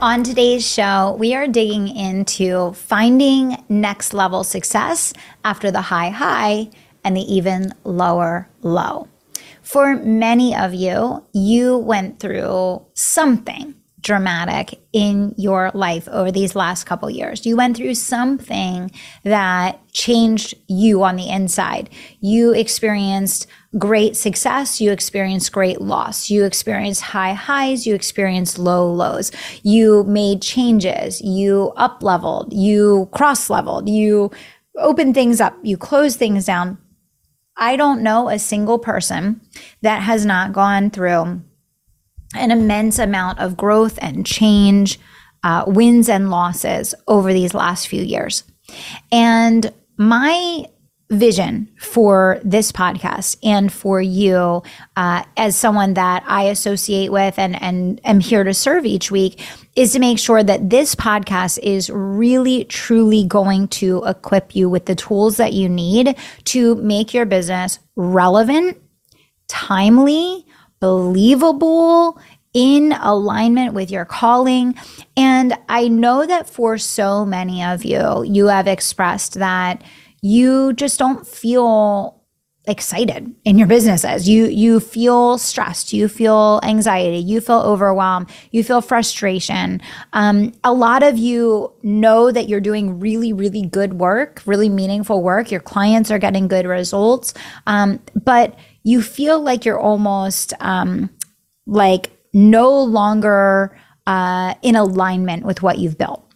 On today's show, we are digging into finding next level success after the high high and the even lower low. For many of you, you went through something dramatic in your life over these last couple years. You went through something that changed you on the inside. You experienced great success, you experienced great loss, you experienced high highs, you experienced low lows. You made changes, you up leveled, you cross leveled, you opened things up, you closed things down. I don't know a single person that has not gone through an immense amount of growth and change, uh, wins and losses over these last few years. And my vision for this podcast and for you uh, as someone that I associate with and, and am here to serve each week is to make sure that this podcast is really, truly going to equip you with the tools that you need to make your business relevant, timely, believable, in alignment with your calling. And I know that for so many of you, you have expressed that you just don't feel excited in your businesses. You you feel stressed, you feel anxiety, you feel overwhelmed, you feel frustration. Um, a lot of you know that you're doing really really good work, really meaningful work. Your clients are getting good results, um, but you feel like you're almost um, like no longer uh, in alignment with what you've built.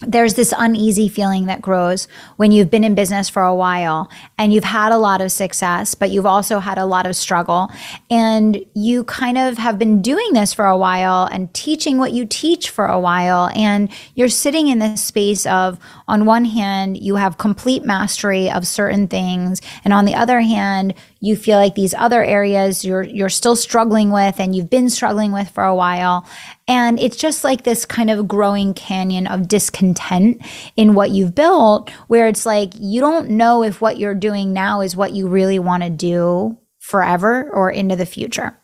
There's this uneasy feeling that grows when you've been in business for a while and you've had a lot of success, but you've also had a lot of struggle. And you kind of have been doing this for a while and teaching what you teach for a while. And you're sitting in this space of, on one hand, you have complete mastery of certain things. And on the other hand, you feel like these other areas you're you're still struggling with and you've been struggling with for a while. And it's just like this kind of growing canyon of discontent in what you've built where it's like you don't know if what you're doing now is what you really want to do forever or into the future.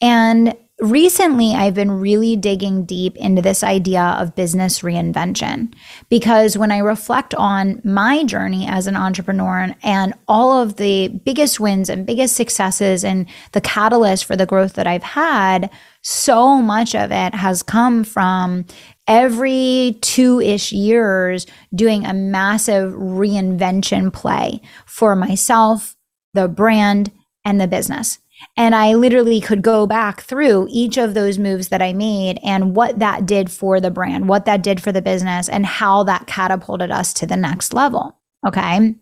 And recently I've been really digging deep into this idea of business reinvention because when I reflect on my journey as an entrepreneur and all of the biggest wins and biggest successes and the catalyst for the growth that I've had, so much of it has come from every two ish years doing a massive reinvention play for myself, the brand, and the business. And I literally could go back through each of those moves that I made and what that did for the brand, what that did for the business, and how that catapulted us to the next level. Okay.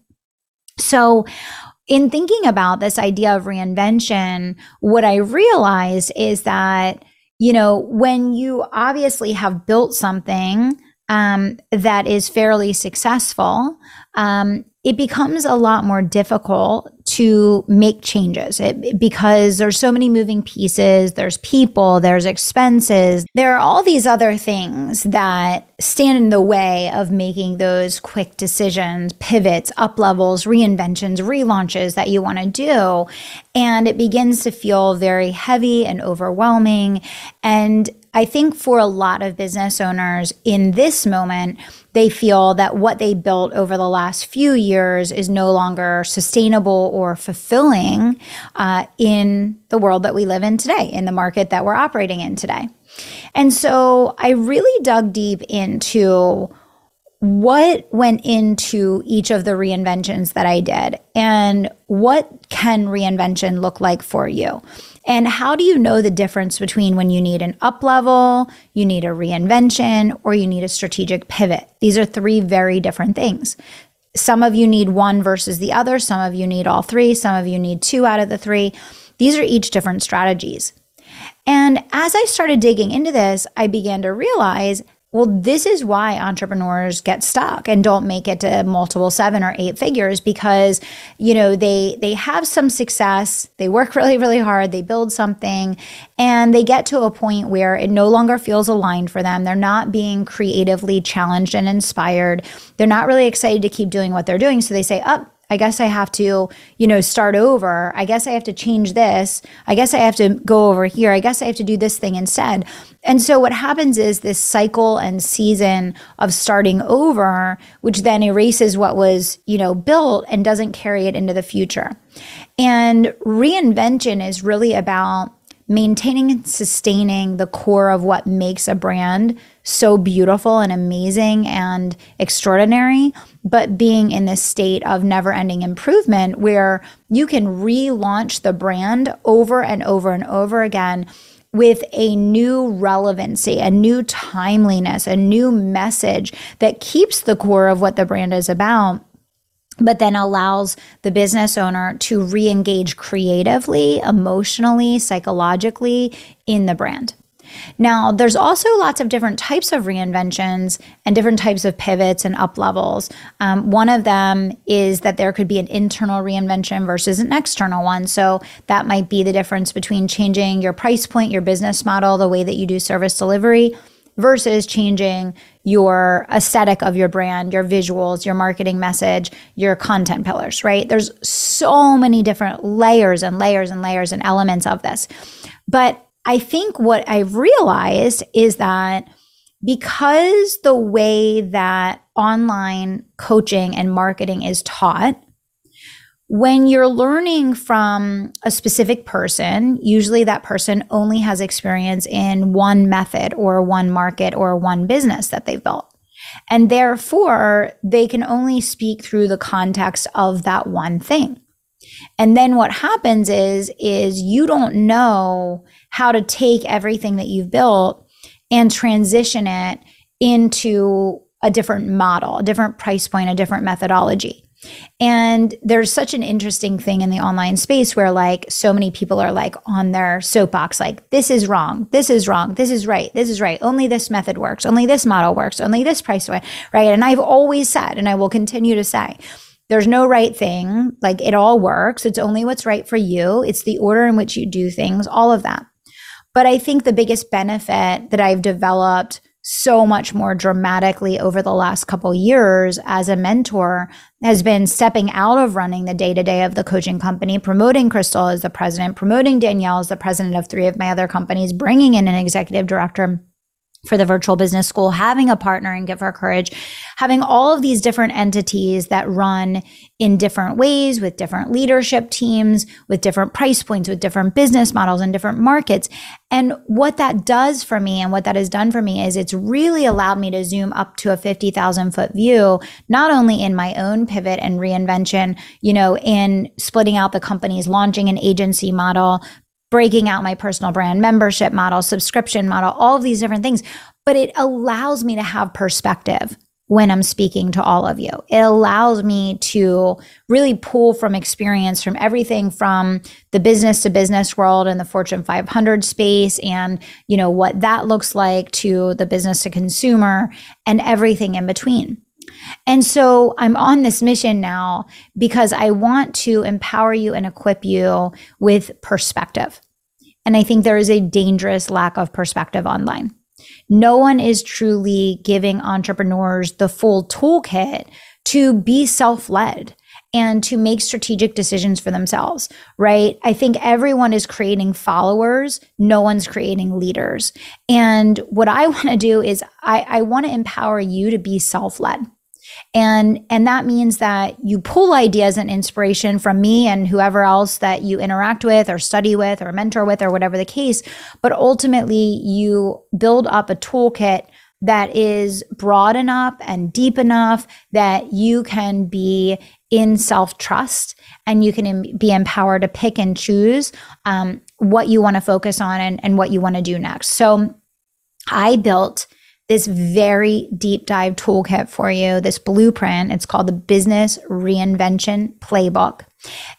So, in thinking about this idea of reinvention, what I realized is that, you know, when you obviously have built something um, that is fairly successful, um, it becomes a lot more difficult to make changes. It, because there's so many moving pieces there's people there's expenses. There are all these other things that stand in the way of making those quick decisions pivots up levels reinventions relaunches that you want to do. And it begins to feel very heavy and overwhelming. And I think for a lot of business owners in this moment, they feel that what they built over the last few years is no longer sustainable or fulfilling uh, in the world that we live in today, in the market that we're operating in today. And so I really dug deep into what went into each of the reinventions that I did and what can reinvention look like for you? And how do you know the difference between when you need an up level, you need a reinvention, or you need a strategic pivot? These are three very different things. Some of you need one versus the other. Some of you need all three. Some of you need two out of the three. These are each different strategies. And as I started digging into this, I began to realize Well, this is why entrepreneurs get stuck and don't make it to multiple seven or eight figures because, you know, they they have some success, they work really really hard, they build something and they get to a point where it no longer feels aligned for them. They're not being creatively challenged and inspired. They're not really excited to keep doing what they're doing, so they say, "Up, oh, I guess I have to, you know, start over. I guess I have to change this. I guess I have to go over here. I guess I have to do this thing instead. And so what happens is this cycle and season of starting over, which then erases what was, you know, built and doesn't carry it into the future. And reinvention is really about maintaining and sustaining the core of what makes a brand so beautiful and amazing and extraordinary, but being in this state of never ending improvement where you can relaunch the brand over and over and over again with a new relevancy, a new timeliness, a new message that keeps the core of what the brand is about but then allows the business owner to re engage creatively, emotionally, psychologically in the brand. Now, there's also lots of different types of reinventions and different types of pivots and up levels. Um, one of them is that there could be an internal reinvention versus an external one. So that might be the difference between changing your price point, your business model, the way that you do service delivery versus changing your aesthetic of your brand, your visuals, your marketing message, your content pillars, right? There's so many different layers and layers and layers and elements of this. But I think what I've realized is that because the way that online coaching and marketing is taught when you're learning from a specific person, usually that person only has experience in one method or one market or one business that they've built. And therefore, they can only speak through the context of that one thing. And then what happens is is you don't know how to take everything that you've built and transition it into a different model, a different price point, a different methodology. And there's such an interesting thing in the online space where like so many people are like on their soapbox, like, this is wrong, this is wrong, this is right, this is right. Only this method works, only this model works, only this price way, right? And I've always said, and I will continue to say, there's no right thing. Like it all works. It's only what's right for you. It's the order in which you do things, all of that. But I think the biggest benefit that I've developed so much more dramatically over the last couple years as a mentor has been stepping out of running the day to day of the coaching company, promoting Crystal as the president, promoting Danielle as the president of three of my other companies, bringing in an executive director for the virtual business school, having a partner in Give Her Courage, having all of these different entities that run in different ways with different leadership teams, with different price points, with different business models and different markets. And what that does for me and what that has done for me is it's really allowed me to zoom up to a 50,000 foot view, not only in my own pivot and reinvention, you know, in splitting out the companies, launching an agency model, breaking out my personal brand membership model, subscription model, all of these different things. But it allows me to have perspective when I'm speaking to all of you. It allows me to really pull from experience from everything from the business to business world and the Fortune 500 space and, you know, what that looks like to the business to consumer and everything in between. And so I'm on this mission now because I want to empower you and equip you with perspective. And I think there is a dangerous lack of perspective online. No one is truly giving entrepreneurs the full toolkit to be self led and to make strategic decisions for themselves, right? I think everyone is creating followers, no one's creating leaders. And what I want to do is I, I want to empower you to be self led and and that means that you pull ideas and inspiration from me and whoever else that you interact with or study with or mentor with or whatever the case but ultimately you build up a toolkit that is broad enough and deep enough that you can be in self trust and you can be empowered to pick and choose um, what you want to focus on and, and what you want to do next. So I built this very deep dive toolkit for you, this blueprint. It's called the Business Reinvention Playbook.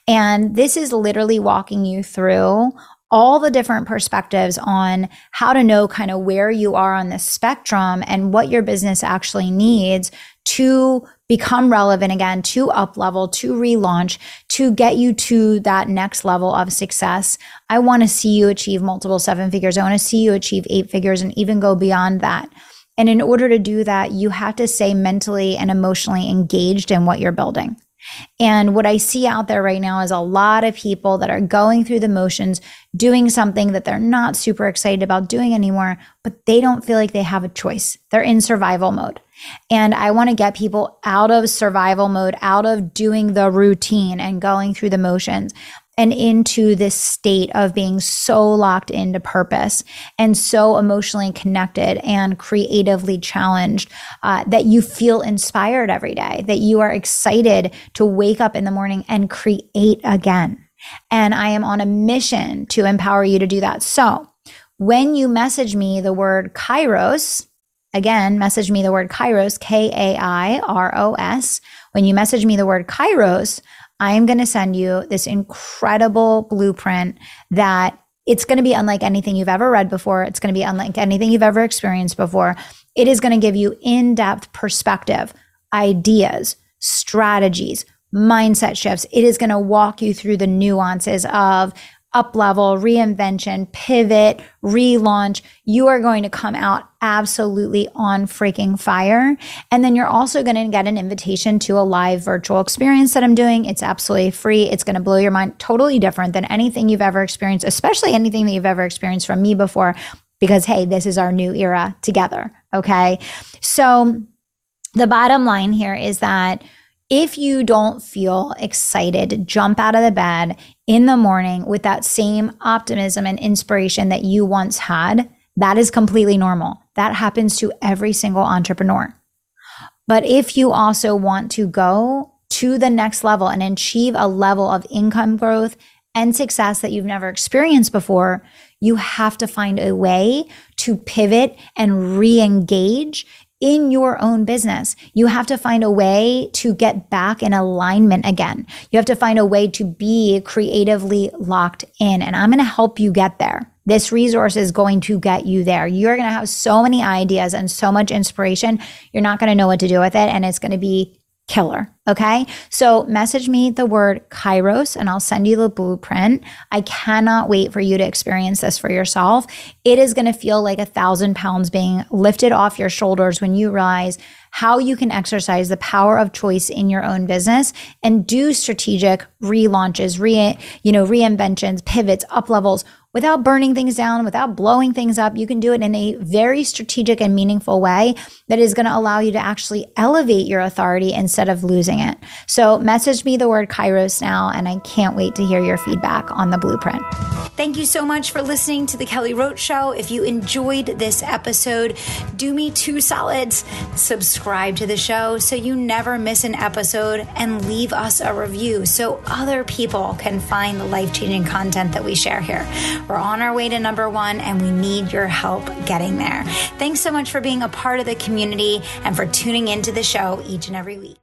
And this is literally walking you through all the different perspectives on how to know kind of where you are on the spectrum and what your business actually needs to become relevant again, to up level, to relaunch, to get you to that next level of success. I want to see you achieve multiple seven figures. I want to see you achieve eight figures and even go beyond that. And in order to do that, you have to stay mentally and emotionally engaged in what you're building. And what I see out there right now is a lot of people that are going through the motions, doing something that they're not super excited about doing anymore, but they don't feel like they have a choice. They're in survival mode. And I want to get people out of survival mode, out of doing the routine and going through the motions and into this state of being so locked into purpose and so emotionally connected and creatively challenged uh, that you feel inspired every day, that you are excited to wake up in the morning and create again. And I am on a mission to empower you to do that. So when you message me the word Kairos, again, message me the word Kairos, K A I R O S. When you message me the word Kairos, I'm going to send you this incredible blueprint that it's going to be unlike anything you've ever read before. It's going to be unlike anything you've ever experienced before. It is going to give you in depth perspective, ideas, strategies, mindset shifts. It is going to walk you through the nuances of up level, reinvention, pivot, relaunch, you are going to come out absolutely on freaking fire. And then you're also going to get an invitation to a live virtual experience that I'm doing. It's absolutely free. It's going to blow your mind, totally different than anything you've ever experienced, especially anything that you've ever experienced from me before, because hey, this is our new era together. Okay. So the bottom line here is that if you don't feel excited, jump out of the bed in the morning with that same optimism and inspiration that you once had, that is completely normal. That happens to every single entrepreneur. But if you also want to go to the next level and achieve a level of income growth and success that you've never experienced before, you have to find a way to pivot and re engage in your own business. You have to find a way to get back in alignment again. You have to find a way to be creatively locked in. And I'm going to help you get there. This resource is going to get you there. You're going to have so many ideas and so much inspiration. You're not going to know what to do with it. And it's going to be killer. Okay. So message me the word Kairos and I'll send you the blueprint. I cannot wait for you to experience this for yourself. It is going to feel like a thousand pounds being lifted off your shoulders when you realize how you can exercise the power of choice in your own business and do strategic relaunches, re, you know, reinventions, pivots, up levels without burning things down, without blowing things up. You can do it in a very strategic and meaningful way that is going to allow you to actually elevate your authority instead of losing it. So, message me the word Kairos now, and I can't wait to hear your feedback on the blueprint. Thank you so much for listening to The Kelly Roach Show. If you enjoyed this episode, do me two solids. Subscribe to the show so you never miss an episode and leave us a review so other people can find the life changing content that we share here. We're on our way to number one and we need your help getting there. Thanks so much for being a part of the community and for tuning into the show each and every week.